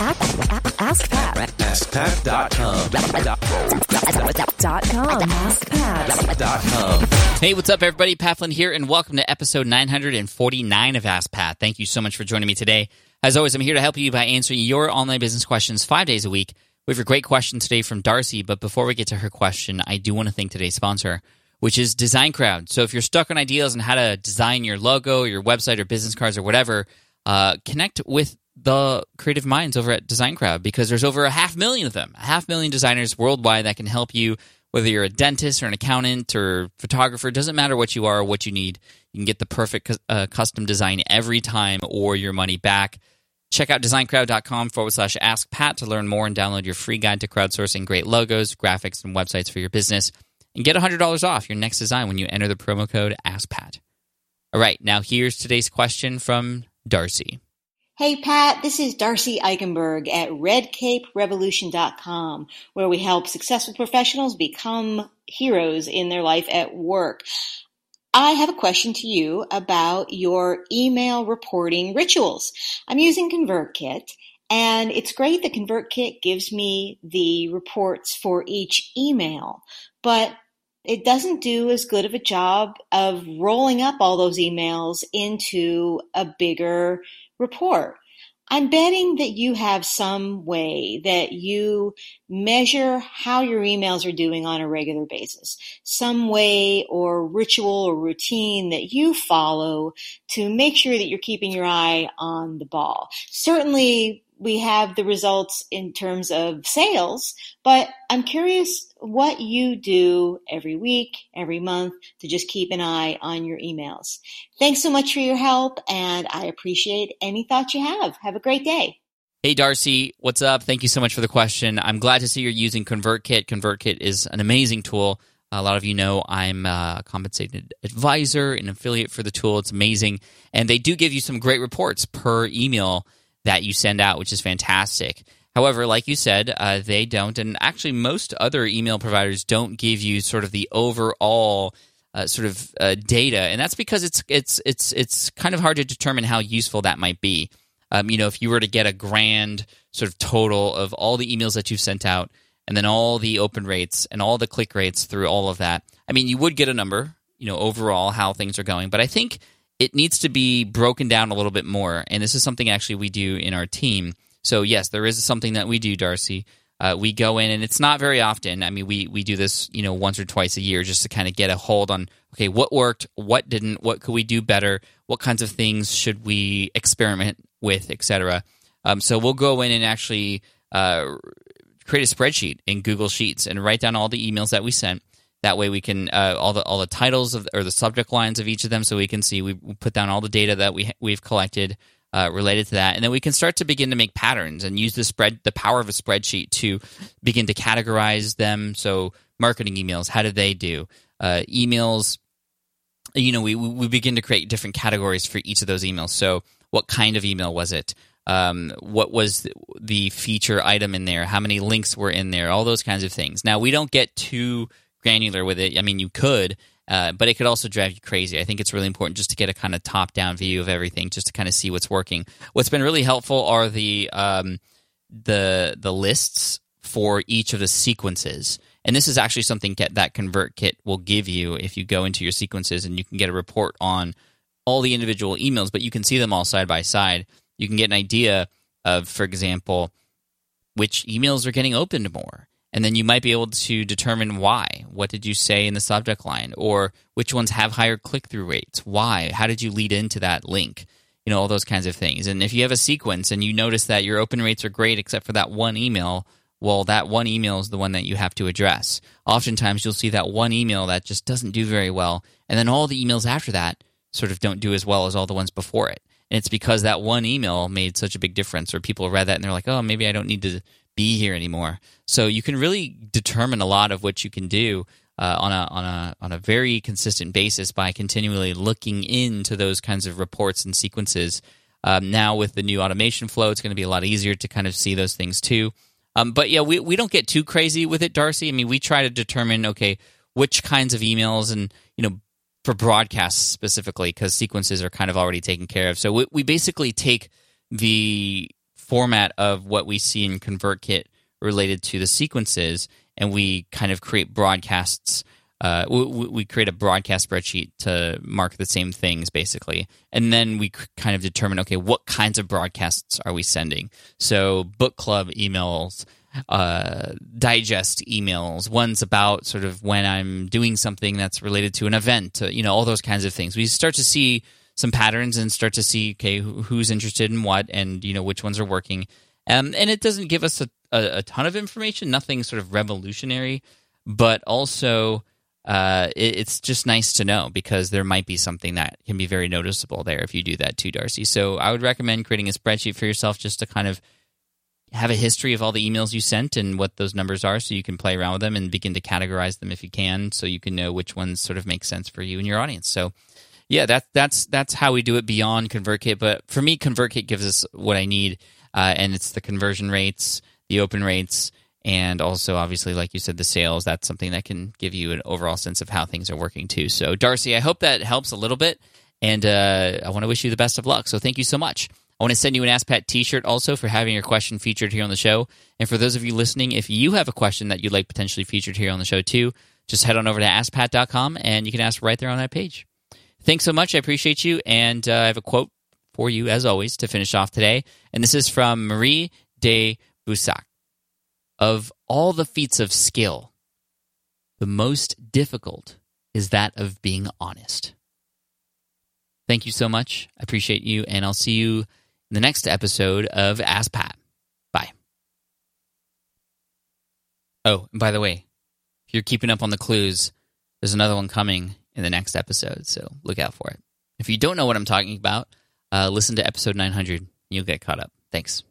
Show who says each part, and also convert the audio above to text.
Speaker 1: Ask Pat.
Speaker 2: AskPat.com.
Speaker 1: Dot com. Ask Pat.
Speaker 3: Hey, what's up, everybody? Pat Flynn here, and welcome to episode 949 of Ask Pat. Thank you so much for joining me today. As always, I'm here to help you by answering your online business questions five days a week. We have a great question today from Darcy, but before we get to her question, I do want to thank today's sponsor, which is Design Crowd. So if you're stuck on ideas on how to design your logo, your website, or business cards, or whatever, uh, connect with the creative minds over at Design Crowd because there's over a half million of them, a half million designers worldwide that can help you. Whether you're a dentist or an accountant or photographer, doesn't matter what you are or what you need. You can get the perfect uh, custom design every time or your money back. Check out designcrowd.com forward slash ask Pat to learn more and download your free guide to crowdsourcing great logos, graphics, and websites for your business. And get $100 off your next design when you enter the promo code AskPat. All right, now here's today's question from Darcy.
Speaker 4: Hey Pat, this is Darcy Eikenberg at redcaperevolution.com, where we help successful professionals become heroes in their life at work. I have a question to you about your email reporting rituals. I'm using ConvertKit, and it's great that ConvertKit gives me the reports for each email, but it doesn't do as good of a job of rolling up all those emails into a bigger report. I'm betting that you have some way that you measure how your emails are doing on a regular basis, some way or ritual or routine that you follow to make sure that you're keeping your eye on the ball. Certainly, we have the results in terms of sales, but I'm curious what you do every week, every month to just keep an eye on your emails. Thanks so much for your help, and I appreciate any thoughts you have. Have a great day.
Speaker 3: Hey, Darcy, what's up? Thank you so much for the question. I'm glad to see you're using ConvertKit. ConvertKit is an amazing tool. A lot of you know I'm a compensated advisor and affiliate for the tool. It's amazing. And they do give you some great reports per email that you send out, which is fantastic. However, like you said, uh, they don't, and actually, most other email providers don't give you sort of the overall uh, sort of uh, data, and that's because it's it's it's it's kind of hard to determine how useful that might be. Um, you know, if you were to get a grand sort of total of all the emails that you've sent out, and then all the open rates and all the click rates through all of that, I mean, you would get a number, you know, overall how things are going. But I think it needs to be broken down a little bit more, and this is something actually we do in our team so yes, there is something that we do, Darcy. Uh, we go in, and it's not very often. I mean, we we do this, you know, once or twice a year, just to kind of get a hold on, okay, what worked, what didn't, what could we do better, what kinds of things should we experiment with, etc. Um, so we'll go in and actually uh, create a spreadsheet in Google Sheets and write down all the emails that we sent. That way, we can uh, all the all the titles of or the subject lines of each of them, so we can see we, put down all the data that we we've collected uh, related to that, and then we can start to begin to make patterns and use the spread the power of a spreadsheet to begin to categorize them. So, marketing emails, how do they do? Uh, emails, you know, we we begin to create different categories for each of those emails. So, what kind of email was it? Um, what was the feature item in there? How many links were in there? All those kinds of things. Now, we don't get too granular with it. I mean, you could, uh, but it could also drive you crazy. I think it's really important just to get a kind of top down view of everything, just to kind of see what's working. What's been really helpful are the um, the the lists for each of the sequences. And this is actually something that ConvertKit will give you if you go into your sequences and you can get a report on all the individual emails, but you can see them all side by side. You can get an idea of, for example, which emails are getting opened more and then you might be able to determine why. What did you say in the subject line? Or which ones have higher click through rates? Why? How did you lead into that link? You know, all those kinds of things. And if you have a sequence and you notice that your open rates are great except for that one email, well, that one email is the one that you have to address. Oftentimes, you'll see that one email that just doesn't do very well, and then all the emails after that sort of don't do as well as all the ones before it. And it's because that one email made such a big difference, or people read that and they're like, oh, maybe I don't need to be here anymore. So you can really determine a lot of what you can do uh, on a on a on a very consistent basis by continually looking into those kinds of reports and sequences. Um, now with the new automation flow, it's going to be a lot easier to kind of see those things too. Um, but yeah, we we don't get too crazy with it, Darcy. I mean, we try to determine okay which kinds of emails and you know for broadcasts specifically because sequences are kind of already taken care of. So we, we basically take the format of what we see in ConvertKit related to the sequences, and we kind of create broadcasts. Uh, we, we create a broadcast spreadsheet to mark the same things basically, and then we kind of determine okay, what kinds of broadcasts are we sending? So book club emails, uh, digest emails. One's about sort of when I'm doing something that's related to an event, uh, you know, all those kinds of things. We start to see some patterns and start to see okay who's interested in what and you know which ones are working. Um, and it doesn't give us a, a, a, ton of information, nothing sort of revolutionary, but also uh, it, it's just nice to know because there might be something that can be very noticeable there if you do that too, Darcy. So I would recommend creating a spreadsheet for yourself just to kind of have a history of all the emails you sent and what those numbers are so you can play around with them and begin to categorize them if you can so you can know which ones sort of make sense for you and your audience. So yeah, that, that's that's how we do it beyond ConvertKit. But for me, ConvertKit gives us what I need, uh, and it's the conversion rates, the open rates, and also obviously, like you said, the sales. That's something that can give you an overall sense of how things are working too. So, Darcy, I hope that helps a little bit, and uh, I want to wish you the best of luck. So, thank you so much. I want to send you an Ask Pat t-shirt also for having your question featured here on the show. And for those of you listening, if you have a question that you'd like potentially featured here on the show too, just head on over to askpat.com and you can ask right there on that page. Thanks so much. I appreciate you. And uh, I have a quote for you, as always, to finish off today. And this is from Marie de Beausacq. Of all the feats of skill, the most difficult is that of being honest. Thank you so much. I appreciate you. And I'll see you in the next episode of Ask Pat. Bye. Oh, and by the way, if you're keeping up on the clues, there's another one coming in the next episode, so look out for it. If you don't know what I'm talking about, uh, listen to episode 900. You'll get caught up. Thanks.